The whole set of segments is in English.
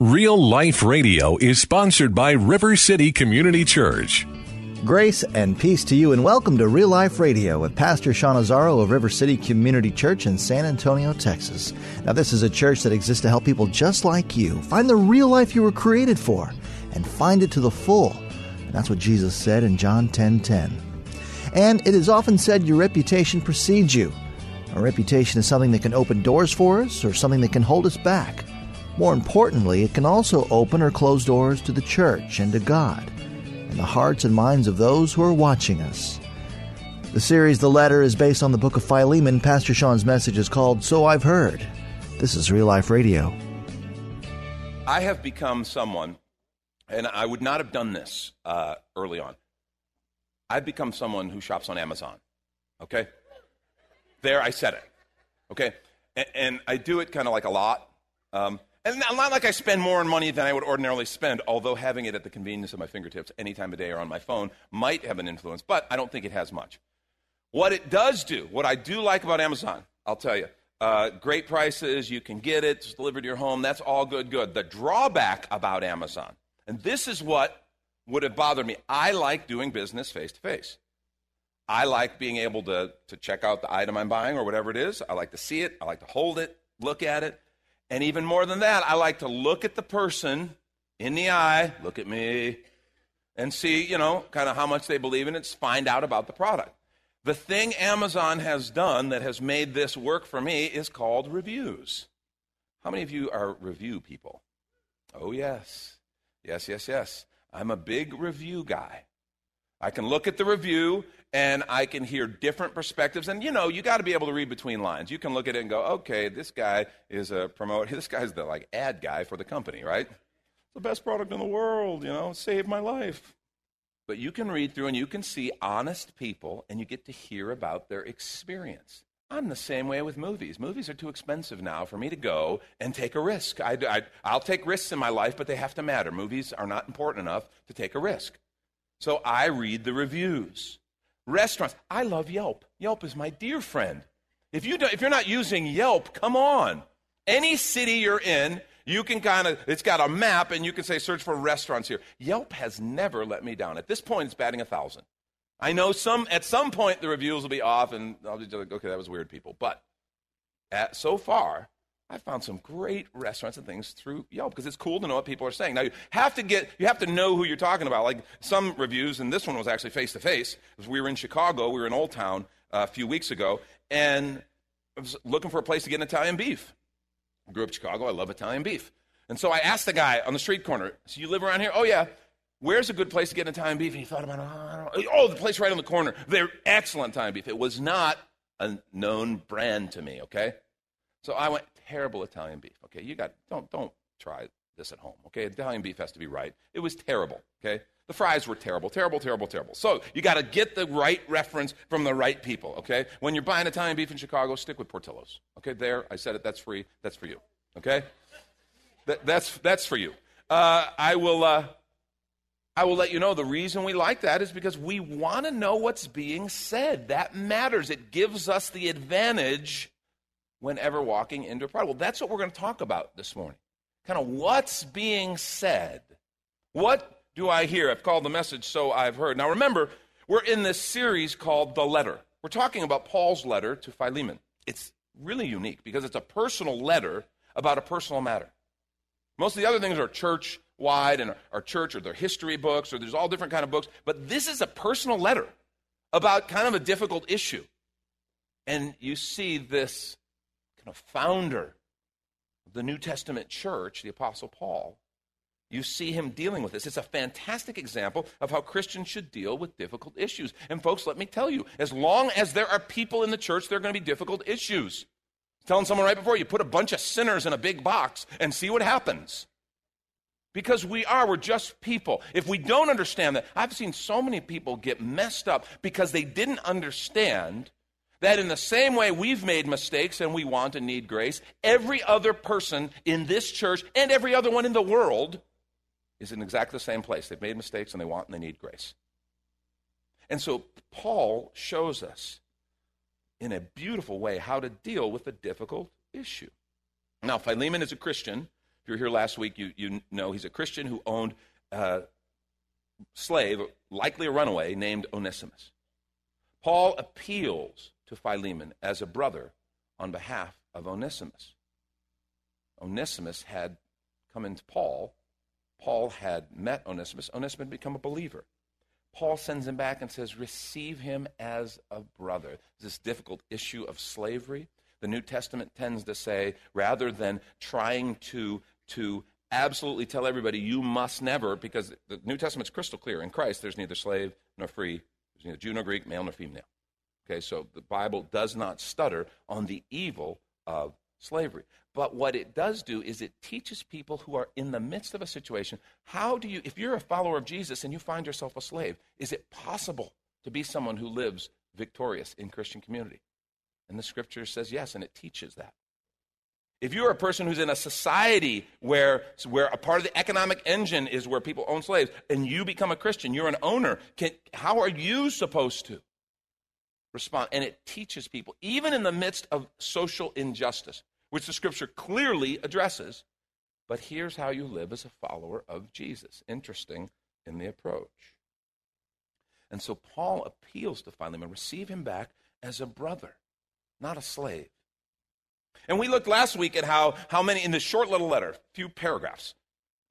Real Life Radio is sponsored by River City Community Church. Grace and peace to you, and welcome to Real Life Radio with Pastor Sean Azaro of River City Community Church in San Antonio, Texas. Now, this is a church that exists to help people just like you find the real life you were created for and find it to the full. And that's what Jesus said in John 10 10. And it is often said your reputation precedes you. A reputation is something that can open doors for us or something that can hold us back. More importantly, it can also open or close doors to the church and to God and the hearts and minds of those who are watching us. The series The Letter is based on the book of Philemon. Pastor Sean's message is called So I've Heard. This is Real Life Radio. I have become someone, and I would not have done this uh, early on. I've become someone who shops on Amazon. Okay? There, I said it. Okay? And, and I do it kind of like a lot. Um, and not like I spend more on money than I would ordinarily spend, although having it at the convenience of my fingertips any time of day or on my phone might have an influence, but I don't think it has much. What it does do, what I do like about Amazon, I'll tell you, uh, great prices, you can get it, it's delivered to your home, that's all good, good. The drawback about Amazon, and this is what would have bothered me, I like doing business face to face. I like being able to, to check out the item I'm buying or whatever it is. I like to see it, I like to hold it, look at it. And even more than that, I like to look at the person in the eye, look at me, and see, you know, kind of how much they believe in it, find out about the product. The thing Amazon has done that has made this work for me is called reviews. How many of you are review people? Oh, yes. Yes, yes, yes. I'm a big review guy. I can look at the review and I can hear different perspectives. And you know, you got to be able to read between lines. You can look at it and go, okay, this guy is a promote. This guy's the like ad guy for the company, right? It's the best product in the world. You know, saved my life. But you can read through and you can see honest people, and you get to hear about their experience. I'm the same way with movies. Movies are too expensive now for me to go and take a risk. I, will take risks in my life, but they have to matter. Movies are not important enough to take a risk. So I read the reviews. Restaurants. I love Yelp. Yelp is my dear friend. If, you if you're not using Yelp, come on. Any city you're in, you can kind of, it's got a map and you can say search for restaurants here. Yelp has never let me down. At this point, it's batting a thousand. I know some, at some point the reviews will be off and I'll be like, okay, that was weird people. But at, so far, I found some great restaurants and things through Yelp because it's cool to know what people are saying. Now you have to get you have to know who you're talking about. Like some reviews, and this one was actually face to face. We were in Chicago, we were in Old Town uh, a few weeks ago, and I was looking for a place to get an Italian beef. I grew up in Chicago, I love Italian beef. And so I asked the guy on the street corner, So you live around here? Oh yeah. Where's a good place to get an Italian beef? And he thought about, oh, oh the place right on the corner. They're excellent Italian beef. It was not a known brand to me, okay? So I went, terrible Italian beef. Okay, you got don't don't try this at home. Okay, Italian beef has to be right. It was terrible. Okay, the fries were terrible, terrible, terrible, terrible. So you got to get the right reference from the right people. Okay, when you're buying Italian beef in Chicago, stick with Portillo's. Okay, there I said it. That's free. That's for you. Okay, that, that's that's for you. Uh, I will. Uh, I will let you know the reason we like that is because we want to know what's being said. That matters. It gives us the advantage whenever walking into a prodigal. That's what we're going to talk about this morning. Kind of what's being said. What do I hear? I've called the message So I've Heard. Now remember, we're in this series called The Letter. We're talking about Paul's letter to Philemon. It's really unique because it's a personal letter about a personal matter. Most of the other things are church wide and our church or their history books or there's all different kind of books, but this is a personal letter about kind of a difficult issue. And you see this of founder of the New Testament church, the Apostle Paul, you see him dealing with this. It's a fantastic example of how Christians should deal with difficult issues. And, folks, let me tell you as long as there are people in the church, there are going to be difficult issues. Telling someone right before you put a bunch of sinners in a big box and see what happens. Because we are, we're just people. If we don't understand that, I've seen so many people get messed up because they didn't understand that in the same way we've made mistakes and we want and need grace, every other person in this church and every other one in the world is in exactly the same place. They've made mistakes and they want and they need grace. And so Paul shows us in a beautiful way how to deal with a difficult issue. Now, Philemon is a Christian If you were here last week, you, you know he's a Christian who owned a slave, likely a runaway, named Onesimus. Paul appeals to Philemon as a brother on behalf of Onesimus. Onesimus had come into Paul. Paul had met Onesimus. Onesimus had become a believer. Paul sends him back and says, Receive him as a brother. This difficult issue of slavery. The New Testament tends to say, rather than trying to, to absolutely tell everybody, you must never, because the New Testament's crystal clear. In Christ, there's neither slave nor free, there's neither Jew nor Greek, male nor female. Okay, so the Bible does not stutter on the evil of slavery. But what it does do is it teaches people who are in the midst of a situation how do you, if you're a follower of Jesus and you find yourself a slave, is it possible to be someone who lives victorious in Christian community? And the scripture says yes, and it teaches that. If you're a person who's in a society where, where a part of the economic engine is where people own slaves, and you become a Christian, you're an owner, can, how are you supposed to respond? And it teaches people, even in the midst of social injustice, which the scripture clearly addresses. But here's how you live as a follower of Jesus. Interesting in the approach. And so Paul appeals to Philemon, receive him back as a brother, not a slave. And we looked last week at how, how many, in this short little letter, few paragraphs,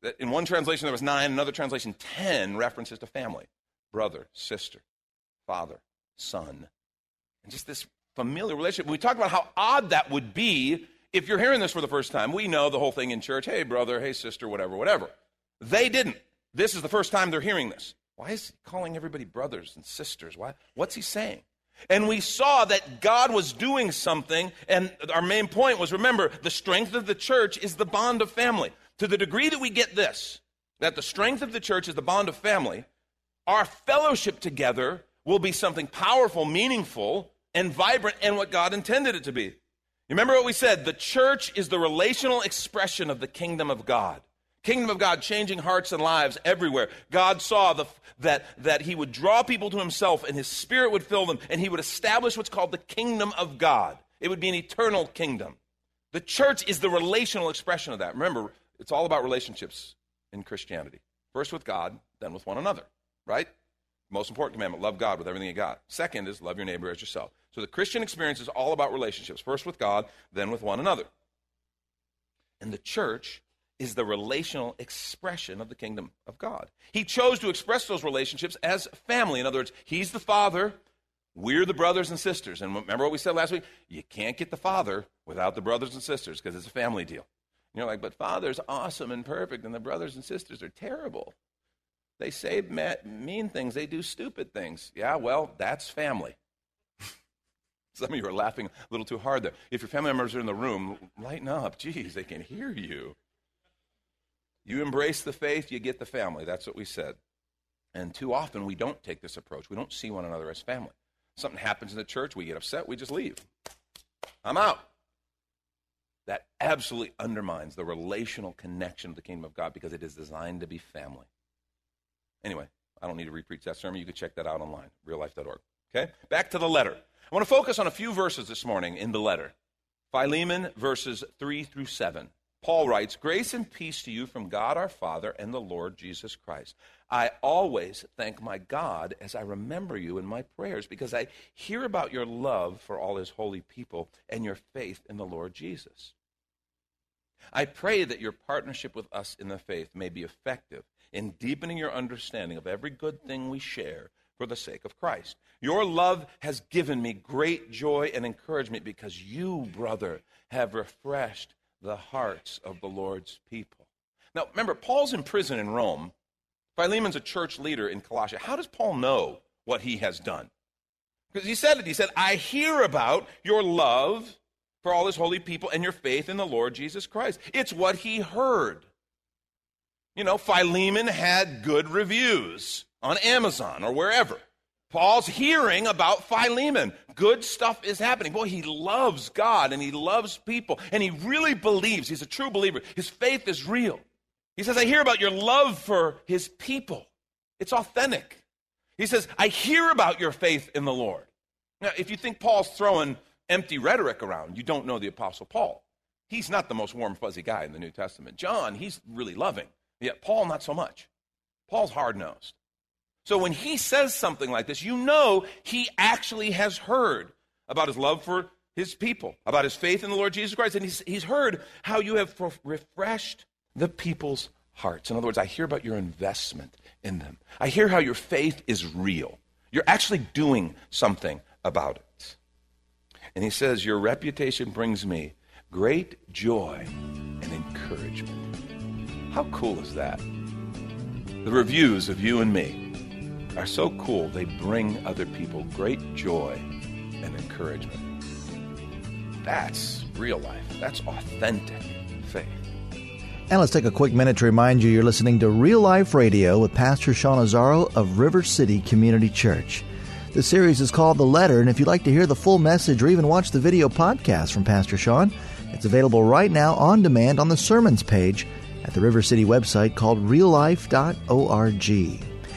that in one translation there was nine, another translation, ten references to family brother, sister, father, son. And just this familiar relationship. We talked about how odd that would be if you're hearing this for the first time, we know the whole thing in church hey, brother, hey, sister, whatever, whatever. They didn't. This is the first time they're hearing this. Why is he calling everybody brothers and sisters? Why? What's he saying? And we saw that God was doing something, and our main point was remember, the strength of the church is the bond of family. To the degree that we get this, that the strength of the church is the bond of family, our fellowship together will be something powerful, meaningful, and vibrant, and what God intended it to be. You remember what we said? The church is the relational expression of the kingdom of God. Kingdom of God changing hearts and lives everywhere. God saw the, that, that he would draw people to himself and his spirit would fill them and he would establish what's called the kingdom of God. It would be an eternal kingdom. The church is the relational expression of that. Remember, it's all about relationships in Christianity. First with God, then with one another, right? Most important commandment love God with everything you got. Second is love your neighbor as yourself. So the Christian experience is all about relationships, first with God, then with one another. And the church is the relational expression of the kingdom of God. He chose to express those relationships as family. In other words, He's the Father, we're the brothers and sisters. And remember what we said last week? You can't get the Father without the brothers and sisters because it's a family deal. And you're like, but Father's awesome and perfect, and the brothers and sisters are terrible. They say mean things, they do stupid things. Yeah, well, that's family. Some of you are laughing a little too hard there. If your family members are in the room, lighten up. Geez, they can hear you. You embrace the faith, you get the family. That's what we said. And too often we don't take this approach. We don't see one another as family. Something happens in the church, we get upset, we just leave. I'm out. That absolutely undermines the relational connection of the kingdom of God because it is designed to be family. Anyway, I don't need to repreach that sermon. You can check that out online, reallife.org. Okay? Back to the letter. I want to focus on a few verses this morning in the letter. Philemon, verses 3 through 7. Paul writes, Grace and peace to you from God our Father and the Lord Jesus Christ. I always thank my God as I remember you in my prayers because I hear about your love for all his holy people and your faith in the Lord Jesus. I pray that your partnership with us in the faith may be effective in deepening your understanding of every good thing we share for the sake of Christ. Your love has given me great joy and encouragement because you, brother, have refreshed the hearts of the Lord's people. Now, remember, Paul's in prison in Rome. Philemon's a church leader in Colossia. How does Paul know what he has done? Because he said it. He said, I hear about your love for all his holy people and your faith in the Lord Jesus Christ. It's what he heard. You know, Philemon had good reviews on Amazon or wherever. Paul's hearing about Philemon. Good stuff is happening. Boy, he loves God and he loves people and he really believes. He's a true believer. His faith is real. He says, I hear about your love for his people. It's authentic. He says, I hear about your faith in the Lord. Now, if you think Paul's throwing empty rhetoric around, you don't know the Apostle Paul. He's not the most warm, fuzzy guy in the New Testament. John, he's really loving. Yet Paul, not so much. Paul's hard nosed. So when he says something like this, you know he actually has heard about his love for his people, about his faith in the Lord Jesus Christ, and he's, he's heard how you have refreshed the people's hearts. In other words, I hear about your investment in them. I hear how your faith is real. You're actually doing something about it. And he says, Your reputation brings me great joy and encouragement. How cool is that? The reviews of you and me are so cool, they bring other people great joy and encouragement. That's real life. That's authentic faith. And let's take a quick minute to remind you you're listening to Real Life Radio with Pastor Sean Azzaro of River City Community Church. The series is called The Letter, and if you'd like to hear the full message or even watch the video podcast from Pastor Sean, it's available right now on demand on the sermons page at the River City website called reallife.org.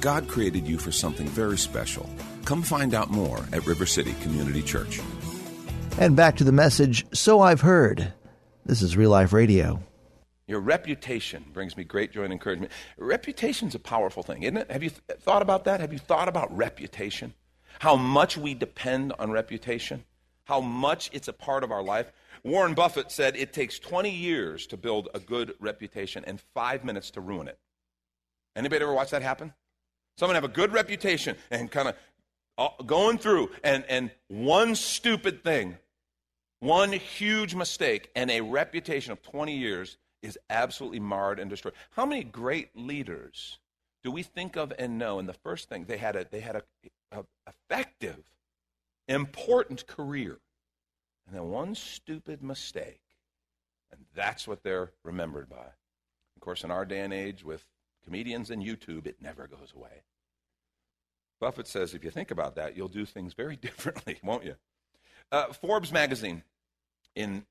God created you for something very special. Come find out more at River City Community Church. And back to the message So I've Heard. This is Real Life Radio. Your reputation brings me great joy and encouragement. Reputation's a powerful thing, isn't it? Have you th- thought about that? Have you thought about reputation? How much we depend on reputation? How much it's a part of our life? Warren Buffett said it takes 20 years to build a good reputation and five minutes to ruin it. Anybody ever watch that happen? Someone have a good reputation and kind of uh, going through, and, and one stupid thing, one huge mistake, and a reputation of 20 years is absolutely marred and destroyed. How many great leaders do we think of and know? And the first thing, they had a, they had a, a effective, important career. And then one stupid mistake, and that's what they're remembered by. Of course, in our day and age with comedians and YouTube, it never goes away. Buffett says if you think about that, you'll do things very differently, won't you? Uh, Forbes magazine in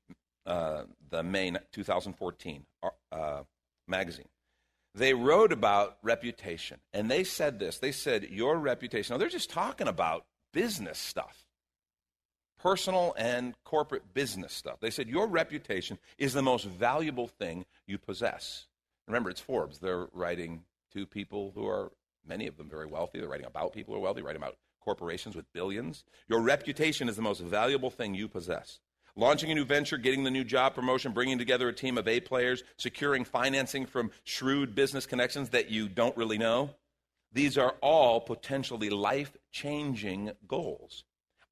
uh, the May 2014 uh, uh, magazine, they wrote about reputation. And they said this they said, Your reputation. Now, they're just talking about business stuff, personal and corporate business stuff. They said, Your reputation is the most valuable thing you possess. Remember, it's Forbes. They're writing to people who are, many of them, very wealthy. They're writing about people who are wealthy, writing about corporations with billions. Your reputation is the most valuable thing you possess. Launching a new venture, getting the new job promotion, bringing together a team of A players, securing financing from shrewd business connections that you don't really know. These are all potentially life changing goals.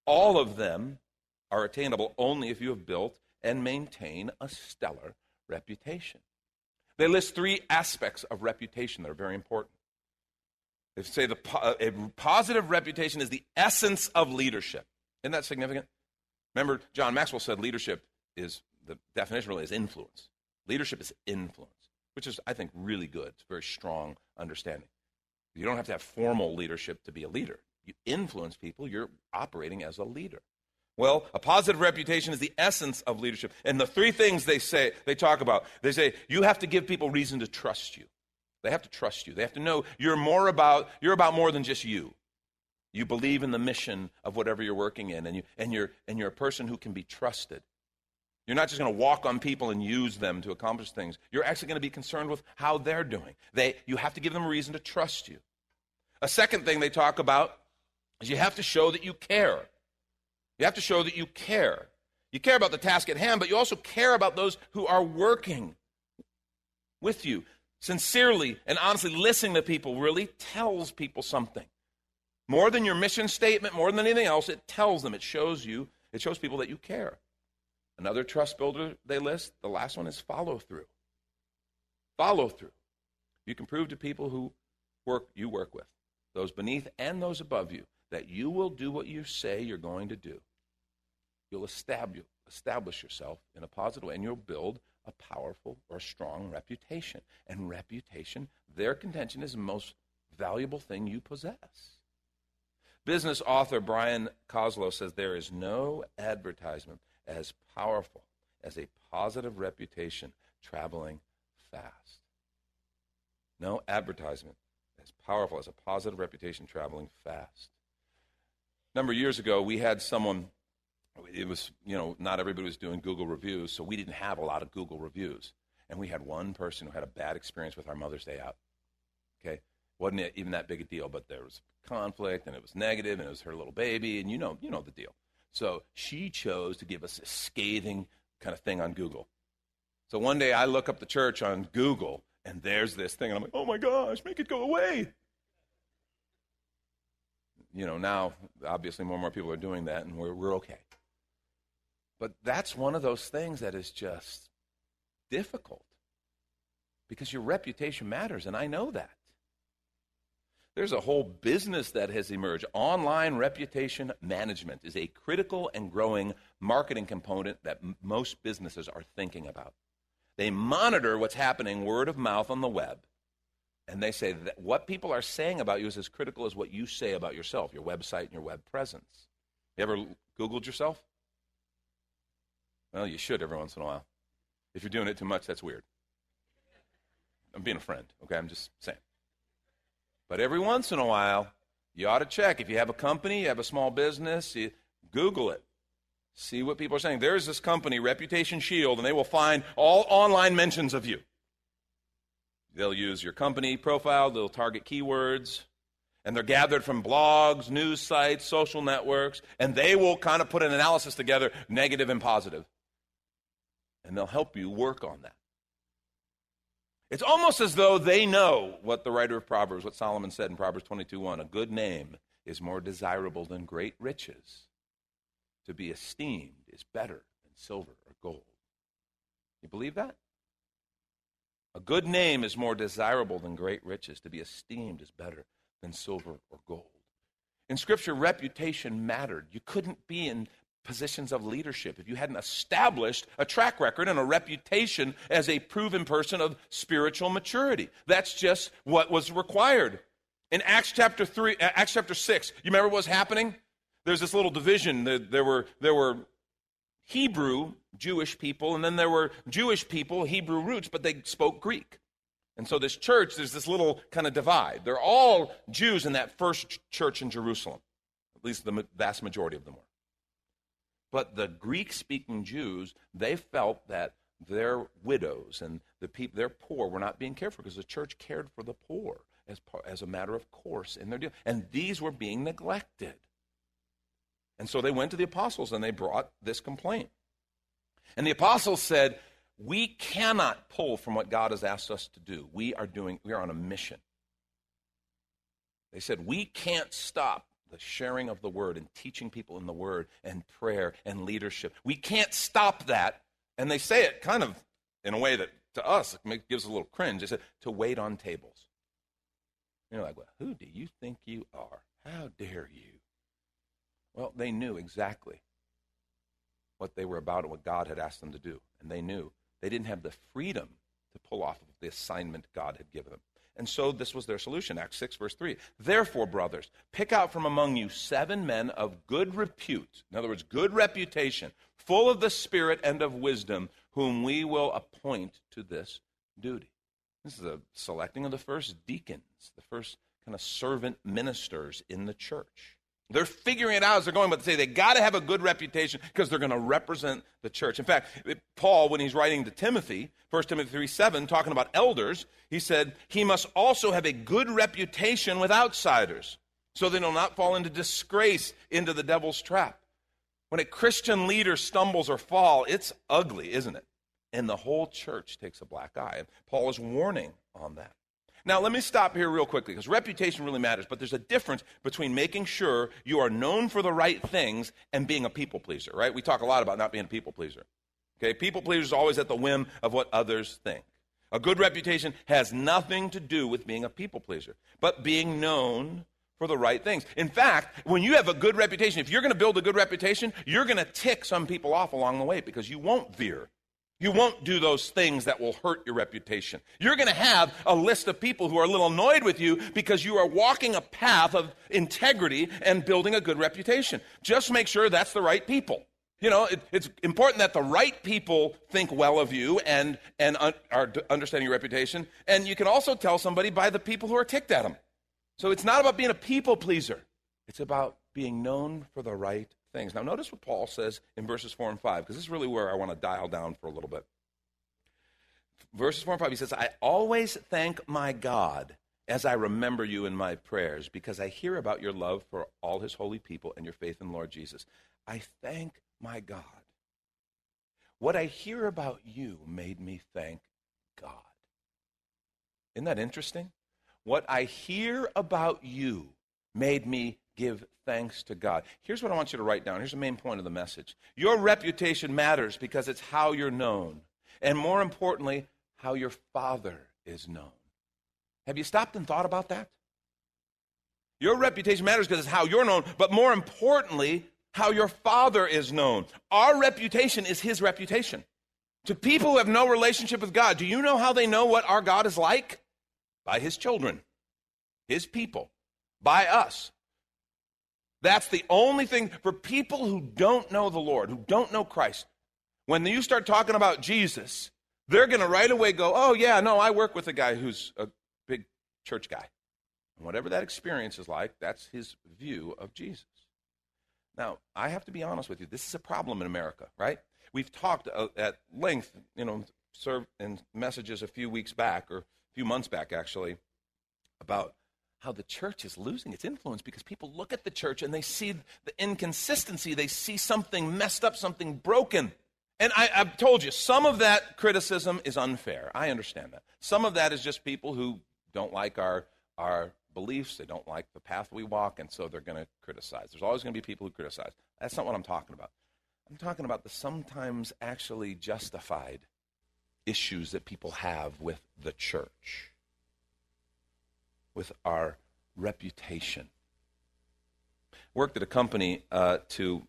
All of them are attainable only if you have built and maintain a stellar reputation. They list three aspects of reputation that are very important. They say the uh, a positive reputation is the essence of leadership. Isn't that significant? Remember, John Maxwell said leadership is the definition really is influence. Leadership is influence, which is, I think, really good. It's a very strong understanding. You don't have to have formal leadership to be a leader. You influence people, you're operating as a leader. Well, a positive reputation is the essence of leadership. And the three things they say, they talk about, they say you have to give people reason to trust you. They have to trust you. They have to know you're more about you're about more than just you. You believe in the mission of whatever you're working in, and, you, and, you're, and you're a person who can be trusted. You're not just going to walk on people and use them to accomplish things. You're actually going to be concerned with how they're doing. They, you have to give them a reason to trust you. A second thing they talk about is you have to show that you care. You have to show that you care. You care about the task at hand, but you also care about those who are working with you, sincerely and honestly listening to people really tells people something. More than your mission statement, more than anything else, it tells them, it shows you, it shows people that you care. Another trust builder they list, the last one is follow through. Follow through. You can prove to people who work you work with, those beneath and those above you, that you will do what you say you're going to do. You'll establish, establish yourself in a positive way, and you'll build a powerful or strong reputation. And reputation, their contention, is the most valuable thing you possess. Business author Brian Koslow says there is no advertisement as powerful as a positive reputation traveling fast. No advertisement as powerful as a positive reputation traveling fast. A number of years ago, we had someone, it was, you know, not everybody was doing Google reviews, so we didn't have a lot of Google reviews. And we had one person who had a bad experience with our Mother's Day out. Okay? Wasn't even that big a deal, but there was conflict and it was negative and it was her little baby, and you know, you know the deal. So she chose to give us a scathing kind of thing on Google. So one day I look up the church on Google and there's this thing, and I'm like, oh my gosh, make it go away. You know, now obviously more and more people are doing that, and we're, we're okay. But that's one of those things that is just difficult because your reputation matters, and I know that. There's a whole business that has emerged. Online reputation management is a critical and growing marketing component that m- most businesses are thinking about. They monitor what's happening word of mouth on the web. And they say that what people are saying about you is as critical as what you say about yourself, your website and your web presence. You ever Googled yourself? Well, you should every once in a while. If you're doing it too much, that's weird. I'm being a friend, okay? I'm just saying. But every once in a while, you ought to check. If you have a company, you have a small business, you Google it. See what people are saying. There's this company, Reputation Shield, and they will find all online mentions of you. They'll use your company profile, they'll target keywords, and they're gathered from blogs, news sites, social networks, and they will kind of put an analysis together, negative and positive. And they'll help you work on that. It's almost as though they know what the writer of Proverbs, what Solomon said in Proverbs 22 1 a good name is more desirable than great riches. To be esteemed is better than silver or gold. You believe that? A good name is more desirable than great riches. To be esteemed is better than silver or gold. In Scripture, reputation mattered. You couldn't be in positions of leadership if you hadn't established a track record and a reputation as a proven person of spiritual maturity. That's just what was required. In Acts chapter 3, uh, Acts chapter 6, you remember what was happening? There's this little division. There were, there were Hebrew Jewish people, and then there were Jewish people, Hebrew roots, but they spoke Greek. And so this church, there's this little kind of divide. They're all Jews in that first church in Jerusalem. At least the vast majority of them were. But the Greek speaking Jews, they felt that their widows and the people, their poor, were not being cared for because the church cared for the poor as, as a matter of course in their deal. And these were being neglected. And so they went to the apostles and they brought this complaint. And the apostles said, We cannot pull from what God has asked us to do. We are doing, we are on a mission. They said, We can't stop the sharing of the word and teaching people in the word and prayer and leadership. We can't stop that. And they say it kind of in a way that to us it gives a little cringe. They said to wait on tables. you're like, well, who do you think you are? How dare you? Well, they knew exactly what they were about and what God had asked them to do. And they knew they didn't have the freedom to pull off of the assignment God had given them. And so this was their solution. Acts 6, verse 3. Therefore, brothers, pick out from among you seven men of good repute, in other words, good reputation, full of the Spirit and of wisdom, whom we will appoint to this duty. This is a selecting of the first deacons, the first kind of servant ministers in the church. They're figuring it out as they're going, but they say they got to have a good reputation because they're going to represent the church. In fact, Paul, when he's writing to Timothy, 1 Timothy 3 7, talking about elders, he said, he must also have a good reputation with outsiders so they will not fall into disgrace, into the devil's trap. When a Christian leader stumbles or fall, it's ugly, isn't it? And the whole church takes a black eye. And Paul is warning on that. Now, let me stop here real quickly because reputation really matters, but there's a difference between making sure you are known for the right things and being a people pleaser, right? We talk a lot about not being a people pleaser. Okay, people pleaser is always at the whim of what others think. A good reputation has nothing to do with being a people pleaser, but being known for the right things. In fact, when you have a good reputation, if you're going to build a good reputation, you're going to tick some people off along the way because you won't veer. You won't do those things that will hurt your reputation. You're going to have a list of people who are a little annoyed with you because you are walking a path of integrity and building a good reputation. Just make sure that's the right people. You know, it, it's important that the right people think well of you and, and un, are understanding your reputation. And you can also tell somebody by the people who are ticked at them. So it's not about being a people pleaser, it's about being known for the right things. Now, notice what Paul says in verses 4 and 5, because this is really where I want to dial down for a little bit. Verses 4 and 5, he says, I always thank my God as I remember you in my prayers, because I hear about your love for all his holy people and your faith in Lord Jesus. I thank my God. What I hear about you made me thank God. Isn't that interesting? What I hear about you made me give thanks to God. Here's what I want you to write down. Here's the main point of the message. Your reputation matters because it's how you're known. And more importantly, how your Father is known. Have you stopped and thought about that? Your reputation matters because it's how you're known, but more importantly, how your Father is known. Our reputation is His reputation. To people who have no relationship with God, do you know how they know what our God is like? By His children, His people, by us. That's the only thing for people who don't know the Lord, who don't know Christ. When you start talking about Jesus, they're going to right away go, oh, yeah, no, I work with a guy who's a big church guy. And whatever that experience is like, that's his view of Jesus. Now, I have to be honest with you. This is a problem in America, right? We've talked uh, at length, you know, served in messages a few weeks back, or a few months back, actually, about how the church is losing its influence because people look at the church and they see the inconsistency. They see something messed up, something broken. And I, have told you, some of that criticism is unfair. I understand that. Some of that is just people who don't like our, our beliefs, they don't like the path we walk, and so they're going to criticize. There's always going to be people who criticize. That's not what I'm talking about. I'm talking about the sometimes actually justified issues that people have with the church with our reputation. Worked at a company uh, to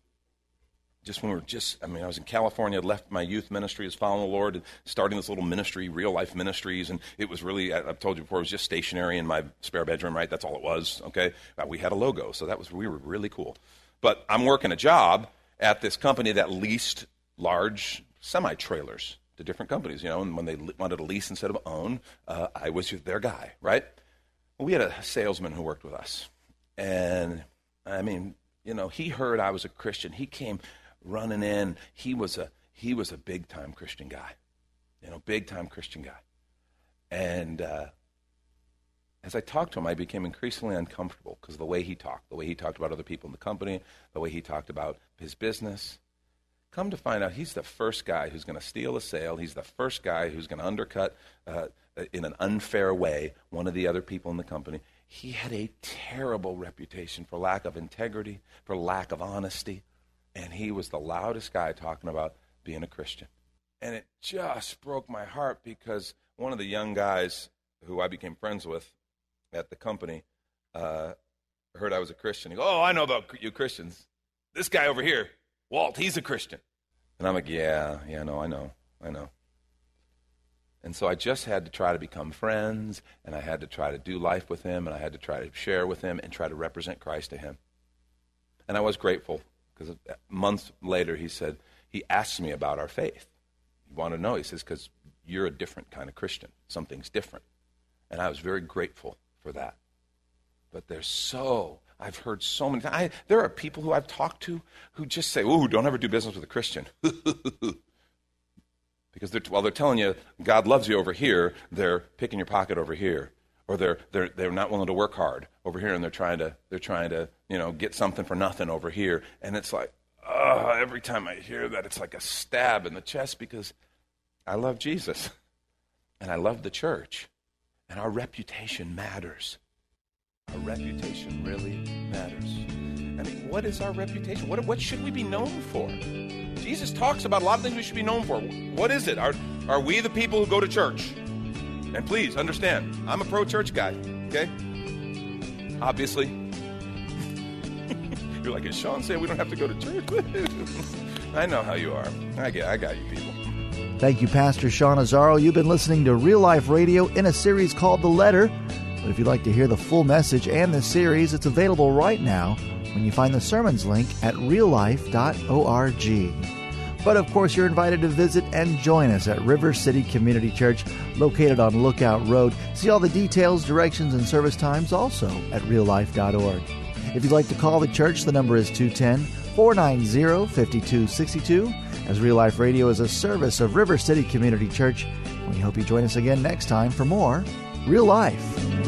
just when we were just, I mean, I was in California, left my youth ministry, was following the Lord, and starting this little ministry, real life ministries, and it was really, I've told you before, it was just stationary in my spare bedroom, right? That's all it was, okay? Uh, we had a logo, so that was, we were really cool. But I'm working a job at this company that leased large semi trailers to different companies, you know, and when they wanted to lease instead of own, uh, I was their guy, right? We had a salesman who worked with us. And I mean, you know, he heard I was a Christian. He came running in. He was a he was a big time Christian guy. You know, big time Christian guy. And uh, as I talked to him, I became increasingly uncomfortable because the way he talked, the way he talked about other people in the company, the way he talked about his business. Come to find out, he's the first guy who's going to steal a sale. He's the first guy who's going to undercut uh, in an unfair way one of the other people in the company. He had a terrible reputation for lack of integrity, for lack of honesty, and he was the loudest guy talking about being a Christian. And it just broke my heart because one of the young guys who I became friends with at the company uh, heard I was a Christian. He goes, Oh, I know about you Christians. This guy over here, Walt, he's a Christian. And I'm like, yeah, yeah, no, I know, I know. And so I just had to try to become friends, and I had to try to do life with him, and I had to try to share with him and try to represent Christ to him. And I was grateful because months later he said, he asked me about our faith. He wanted to know. He says, because you're a different kind of Christian. Something's different. And I was very grateful for that. But there's so I've heard so many. I, there are people who I've talked to who just say, "Ooh, don't ever do business with a Christian," because they're, while they're telling you God loves you over here, they're picking your pocket over here, or they're they're they're not willing to work hard over here, and they're trying to they're trying to you know get something for nothing over here, and it's like, every time I hear that, it's like a stab in the chest because I love Jesus. And I love the church. And our reputation matters. Our reputation really matters. I mean, what is our reputation? What, what should we be known for? Jesus talks about a lot of things we should be known for. What is it? Are, are we the people who go to church? And please understand, I'm a pro church guy, okay? Obviously. You're like, is Sean said, we don't have to go to church? I know how you are. I, get, I got you people. Thank you, Pastor Sean Azaro. You've been listening to Real Life Radio in a series called The Letter. But if you'd like to hear the full message and the series, it's available right now when you find the sermons link at reallife.org. But of course, you're invited to visit and join us at River City Community Church, located on Lookout Road. See all the details, directions, and service times also at reallife.org. If you'd like to call the church, the number is 210 490 5262 as Real Life Radio is a service of River City Community Church. We hope you join us again next time for more Real Life.